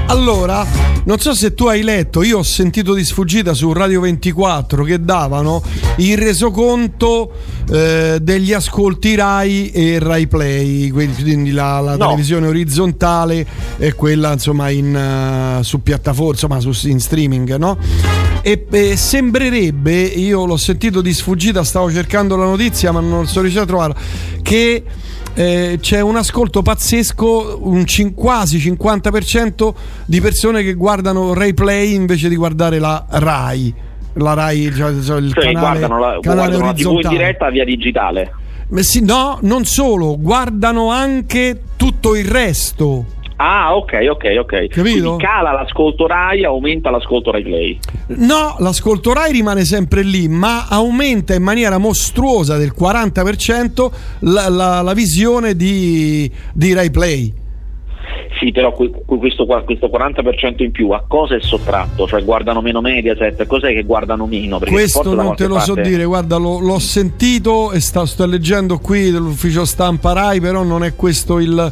Allora, non so se tu hai letto, io ho sentito di sfuggita su Radio 24 che davano il resoconto eh, degli ascolti Rai e Rai Play, quindi la, la no. televisione orizzontale e quella insomma in, uh, su piattaforma, insomma su, in streaming, no? E, e sembrerebbe, io l'ho sentito di sfuggita, stavo cercando la notizia ma non sono riuscito a trovarla, che eh, c'è un ascolto pazzesco, un cin- quasi 50% di persone che guardano Play invece di guardare la Rai. La Rai, cioè, cioè il sì, canale, guardano la, canale guardano la TV in diretta via digitale. Sì, no, non solo, guardano anche tutto il resto. Ah, ok, ok, ok. Capito? Quindi cala l'ascolto Rai, aumenta l'ascolto Rai Play. No, l'ascolto Rai rimane sempre lì, ma aumenta in maniera mostruosa del 40% la, la, la visione di, di Rai Play. Sì, però questo, questo, 40% in più a cosa è sottratto? Cioè guardano meno Mediaset, cos'è che guardano meno? Perché questo non te lo parte... so dire, guarda, lo, l'ho sentito e sta, sto leggendo qui dell'ufficio stampa Rai, però non è questo il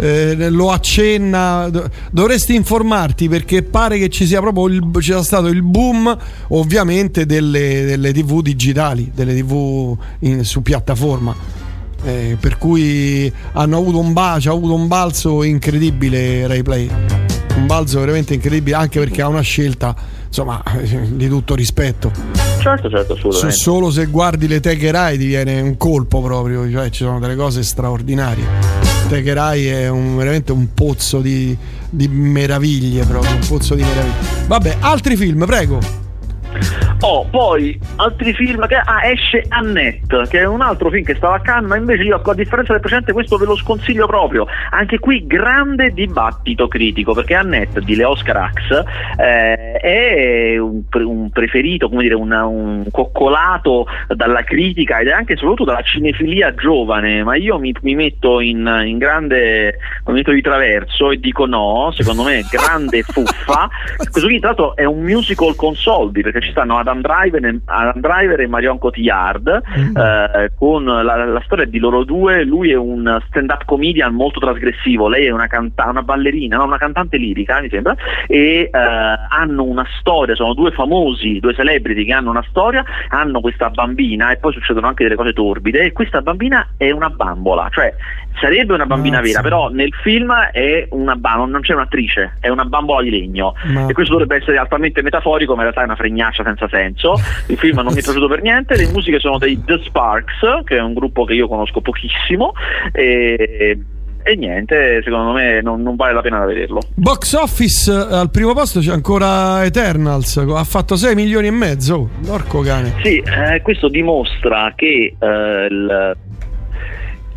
eh, lo accenna. Dovresti informarti perché pare che ci sia proprio il, ci sia stato il boom, ovviamente, delle, delle TV digitali, delle TV in, su piattaforma. Eh, per cui hanno avuto un, bacio, ha avuto un balzo incredibile Ray Play. Un balzo veramente incredibile anche perché ha una scelta insomma di tutto rispetto. Certo, certo, assolutamente. Solo se guardi le teche Rai ti viene un colpo proprio, cioè ci sono delle cose straordinarie. Techerai è un, veramente un pozzo di, di meraviglie, proprio un pozzo di meraviglie. Vabbè, altri film, prego. Oh, poi altri film che ah, esce Annette, che è un altro film che stava a Cannes, ma invece io a differenza del precedente questo ve lo sconsiglio proprio. Anche qui grande dibattito critico, perché Annette di Leo Scarax eh, è un, un, preferito, come dire, una, un coccolato dalla critica ed è anche soprattutto dalla cinefilia giovane, ma io mi, mi metto in, in grande momento di traverso e dico no, secondo me grande fuffa. Questo qui tra l'altro è un musical con soldi, perché ci stanno Adam Driver e, Adam Driver e Marion Cotillard mm. eh, con la, la, storia di loro due lui è un stand up comedian molto trasgressivo lei è una, canta- una ballerina no? una cantante lirica mi sembra e eh, hanno una storia sono due famosi due celebrity che hanno una storia hanno questa bambina e poi succedono anche delle cose torbide e questa bambina è una bambola cioè sarebbe una bambina Mazza. vera però nel film è una bambola non c'è un'attrice è una bambola di legno Ma... e questo dovrebbe essere altamente metaforico ma in realtà è una fregnaccia senza senso. Il film non mi è piaciuto per niente. Le musiche sono dei The Sparks, che è un gruppo che io conosco pochissimo. E, e niente, secondo me non, non, vale la pena vederlo. Box office eh, al primo posto c'è ancora Eternals, ha fatto 6 milioni e mezzo, porco cane. Sì, eh, questo dimostra che eh, il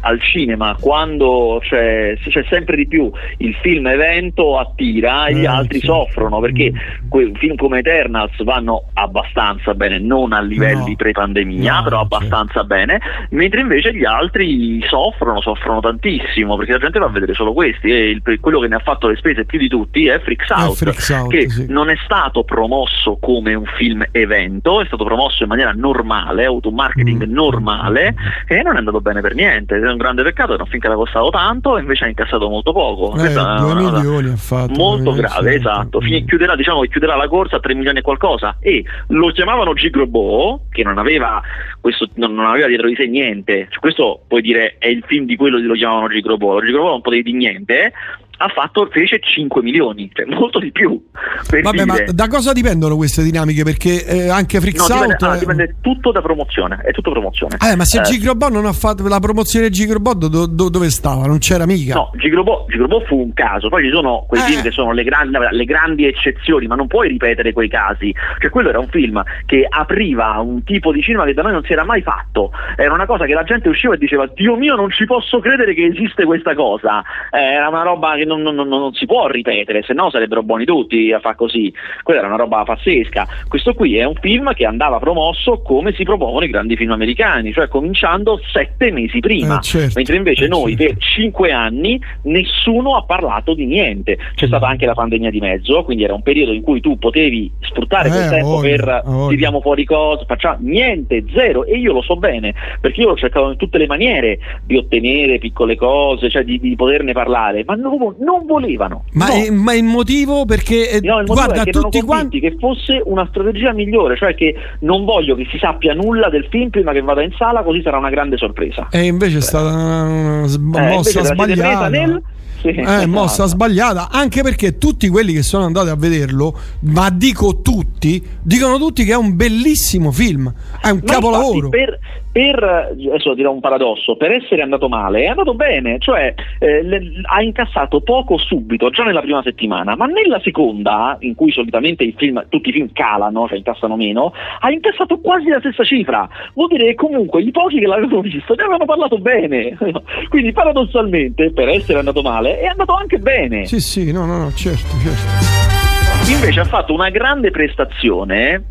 al cinema quando c'è, c'è, sempre di più il film evento attira e gli eh, altri sì. soffrono perché mm. film come Eternals vanno abbastanza bene, non a livelli no. pre-pandemia, no, però abbastanza sì. bene, mentre invece gli altri soffrono, soffrono tantissimo perché la gente va a vedere solo questi e il, quello che ne ha fatto le spese più di tutti è Freaks Out, Freaks Out che sì. non è stato promosso come un film evento, è stato promosso in maniera normale, ha avuto un marketing mm. normale e non è andato bene per niente un grande peccato non finché era costato tanto e invece ha incassato molto poco. Eh, 2 milioni ha fatto. Molto grave, esatto. Fine, chiuderà, diciamo che chiuderà la corsa a 3 milioni e qualcosa e lo chiamavano Gigrobo che non aveva, questo, non, non aveva dietro di sé niente. Cioè, questo puoi dire è il film di quello che lo chiamavano Gigrobo. Gigrobo non potevi dire niente ha fatto fece 5 milioni, cioè molto di più. Vabbè, dire. ma da cosa dipendono queste dinamiche? Perché eh, anche Freaks no, dipende, Out. Ah, dipende tutto da promozione, è tutto promozione. Eh, ma se eh. Gigrobot non ha fatto la promozione Gigrobot, do, do, dove stava? Non c'era mica. No, Gigrobot, Gigrobot fu un caso, poi ci sono quei eh. film che sono le grandi, le grandi, eccezioni, ma non puoi ripetere quei casi. Cioè, quello era un film che apriva un tipo di cinema che da noi non si era mai fatto. Era una cosa che la gente usciva e diceva: Dio mio, non ci posso credere che esiste questa cosa. Eh, era una roba che non, non, non, non si può ripetere, se no sarebbero buoni tutti a fare così. Quella era una roba pazzesca. Questo qui è un film che andava promosso come si promuovono i grandi film americani, cioè cominciando sette mesi prima. Eh, certo, mentre invece eh, noi certo. per cinque anni nessuno ha parlato di niente. C'è mm. stata anche la pandemia di mezzo, quindi era un periodo in cui tu potevi sfruttare eh, quel tempo voglia, per tiriamo fuori cose, facciamo niente, zero. E io lo so bene, perché io ho cercato in tutte le maniere di ottenere piccole cose, cioè di, di poterne parlare, ma non, non, non volevano. Ma, no. è, ma, il motivo perché eh, no, il motivo guarda, tutti quanti che fosse una strategia migliore, cioè che non voglio che si sappia nulla del film prima che vada in sala, così sarà una grande sorpresa. E invece è stata una eh, mossa sbagliata. Nel sì, eh, esatto. mossa sbagliata anche perché tutti quelli che sono andati a vederlo ma dico tutti dicono tutti che è un bellissimo film è un ma capolavoro per, per, adesso dirò un paradosso, per essere andato male è andato bene, cioè eh, le, ha incassato poco subito, già nella prima settimana, ma nella seconda, in cui solitamente i film, tutti i film calano, cioè incassano meno, ha incassato quasi la stessa cifra. Vuol dire che comunque i pochi che l'avevano visto ne avevano parlato bene. Quindi paradossalmente, per essere andato male, è andato anche bene. Sì, sì, no, no, no, certo, certo. Invece ha fatto una grande prestazione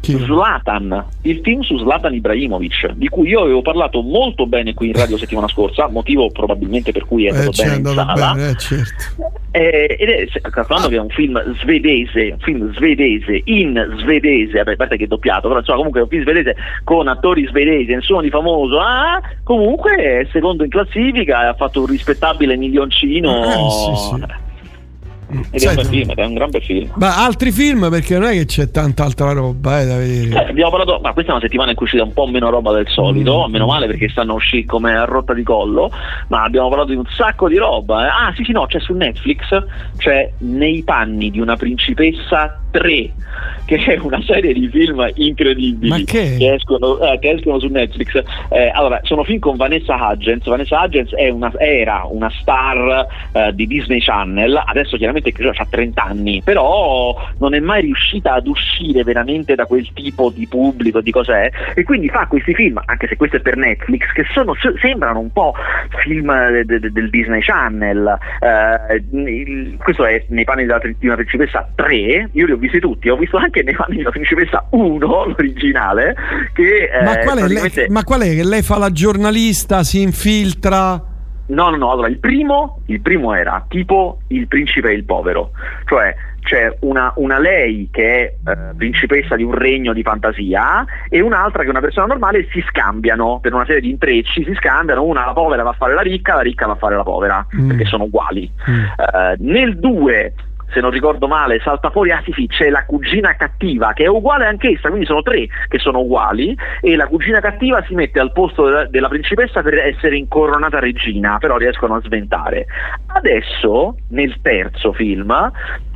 chi? Zlatan, il film su Zlatan Ibrahimovic, di cui io avevo parlato molto bene qui in radio settimana scorsa, motivo probabilmente per cui è andato eh, bene in sala. Bene, eh, certo. eh, ed è calcolando che è un film svedese, un film svedese in svedese, a parte che è doppiato, però insomma comunque è un film svedese con attori svedesi, nessuno di famoso, ah, comunque è secondo in classifica, ha fatto un rispettabile milioncino. Eh, sì, sì. Ed è un bel film, è un gran bel film. Ma altri film perché non è che c'è tanta altra roba eh, da vedere. Eh, abbiamo parlato, ma questa è una settimana in cui uscita un po' meno roba del solito, mm. meno male perché stanno uscendo come a rotta di collo, ma abbiamo parlato di un sacco di roba. Eh. Ah sì sì no, c'è su Netflix, c'è Nei panni di una principessa 3 che è una serie di film incredibili che? Che, escono, eh, che, escono, su Netflix. Eh, allora, sono film con Vanessa Hudgens. Vanessa Hudgens una, era una star eh, di Disney Channel, adesso chiaramente credo ha 30 anni, però non è mai riuscita ad uscire veramente da quel tipo di pubblico, di cos'è, e quindi fa questi film, anche se questo è per Netflix, che sono, sembrano un po' film de, de, del Disney Channel. Eh, questo è Nei panni della, di una principessa 3, io li ho visti tutti, ho visto anche Nei panni della principessa 1, l'originale, che ma, qual è, praticamente... lei, ma qual è che lei fa la giornalista, si infiltra? No, no, no, allora il primo, il primo era tipo il principe e il povero, cioè c'è una, una lei che è eh, principessa di un regno di fantasia e un'altra che è una persona normale si scambiano per una serie di intrecci, si scambiano, una la povera va a fare la ricca, la ricca va a fare la povera, mm. perché sono uguali. Mm. Uh, nel 2 se non ricordo male, salta fuori, ah sì sì, c'è la cugina cattiva che è uguale anch'essa, quindi sono tre che sono uguali e la cugina cattiva si mette al posto della, della principessa per essere incoronata regina, però riescono a sventare. Adesso, nel terzo film,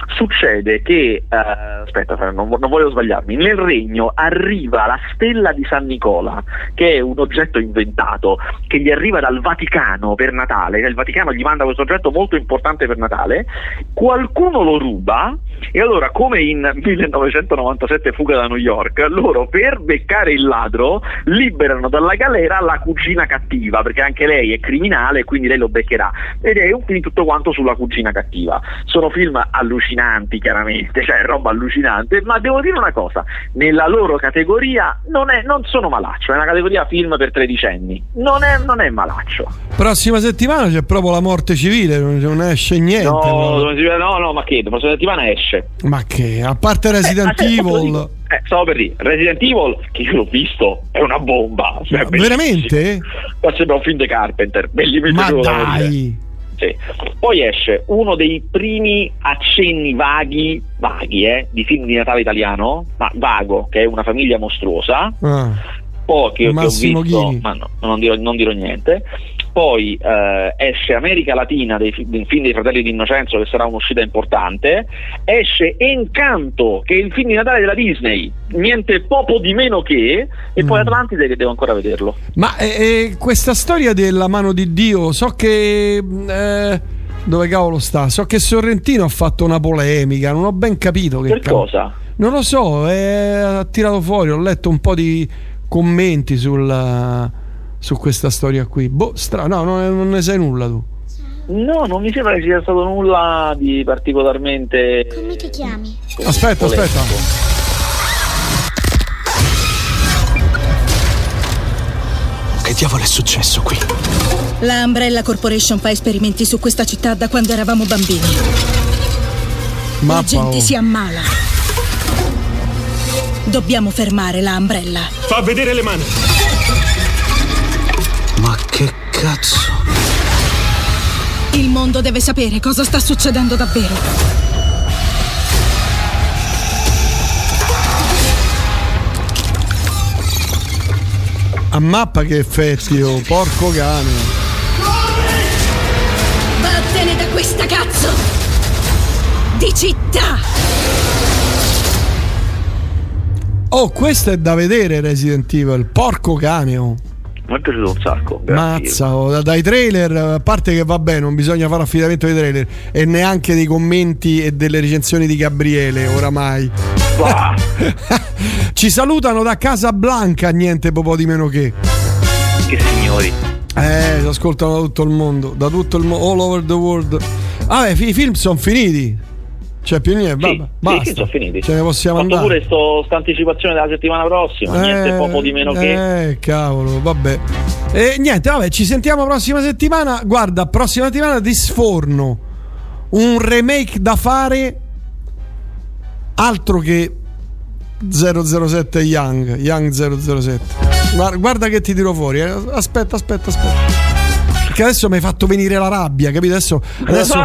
succede che, uh, aspetta, non, non, voglio sbagliarmi, nel regno arriva la stella di San Nicola, che è un oggetto inventato, che gli arriva dal Vaticano per Natale, il Vaticano gli manda questo oggetto molto importante per Natale, qualcuno lo ruba e allora come in 1997 fuga da New York, loro per beccare il ladro liberano dalla galera la cugina cattiva, perché anche lei è criminale e quindi lei lo beccherà. Ed è un film tutto quanto sulla cugina cattiva. Sono film allucinanti chiaramente, cioè roba allucinante, ma devo dire una cosa, nella loro categoria non, è, non sono malaccio, è una categoria film per tredicenni, non è, non è malaccio. Prossima settimana c'è proprio la morte civile, non esce niente. No, no, no, ma che? La prossima settimana esce. Ma che? A parte Resident eh, Evil... Eh, stavo per dire, Resident Evil, che io l'ho visto, è una bomba. Cioè, veramente? Ma sembra un film di Carpenter, bellissimo. Ma dai! Sì. Poi esce uno dei primi accenni vaghi, vaghi eh, di film di Natale italiano, ma vago, che è Una famiglia mostruosa. Ah pochi che ho visto, ma no, non, dirò, non dirò niente. Poi eh, esce America Latina dei, dei film dei Fratelli di Innocenzo, che sarà un'uscita importante. Esce Encanto, che è il film di Natale della Disney, niente poco di meno che. E mm. poi Atlantide, che devo ancora vederlo. Ma eh, eh, questa storia della mano di Dio, so che. Eh, dove cavolo sta? So che Sorrentino ha fatto una polemica, non ho ben capito che per cosa. Non lo so, eh, ha tirato fuori, ho letto un po' di commenti sulla, su questa storia qui. Boh, strano, no, non ne sai nulla tu. No, non mi sembra che sia stato nulla di particolarmente. Come ti chiami? Aspetta, aspetta. Che diavolo è successo qui? La Umbrella Corporation fa esperimenti su questa città da quando eravamo bambini. Ma La gente si ammala. Dobbiamo fermare la Umbrella. Fa vedere le mani. Cazzo? Il mondo deve sapere cosa sta succedendo davvero. A mappa che effetti, oh, porco cane. Vattene da questa cazzo! Di città! Oh, questo è da vedere Resident Evil, porco cane. Mi è piaciuto un sacco. Mazza, oh, dai trailer, a parte che vabbè, non bisogna fare affidamento ai trailer e neanche dei commenti e delle recensioni di Gabriele, oramai. Ci salutano da Casablanca, niente po' di meno che. Che signori. Eh, si ascoltano da tutto il mondo, da tutto il mondo, all over the world. Vabbè, i film sono finiti. C'è più niente, sì, basta. Sì, sono finiti. Ce ne possiamo Fatto andare. pure sto, sta anticipazione della settimana prossima, eh, niente poco di meno che. Eh, cavolo, vabbè. E niente, vabbè, ci sentiamo prossima settimana. Guarda, prossima settimana ti sforno un remake da fare altro che 007 Young, Young 007. Guarda, guarda che ti tiro fuori. Eh. Aspetta, aspetta, aspetta. Perché adesso mi hai fatto venire la rabbia, capito? Adesso, adesso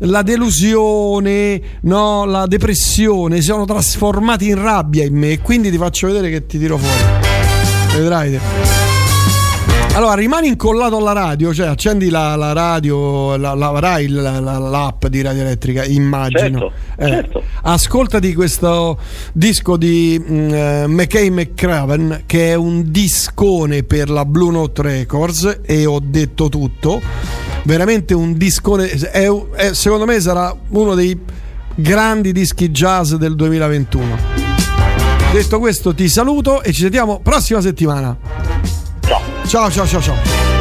la delusione, no, la depressione si sono trasformati in rabbia in me. E quindi ti faccio vedere che ti tiro fuori. Vedrai. Te. Allora, rimani incollato alla radio, cioè accendi la, la radio, la, la Rai, la, l'app di Radio Elettrica, immagino. Certo, eh, certo. Ascoltati questo disco di mm, eh, McKay McCraven, che è un discone per la Blue Note Records, e ho detto tutto. Veramente un discone, è, è, secondo me sarà uno dei grandi dischi jazz del 2021. Detto questo, ti saluto e ci sentiamo prossima settimana. 笑笑笑笑。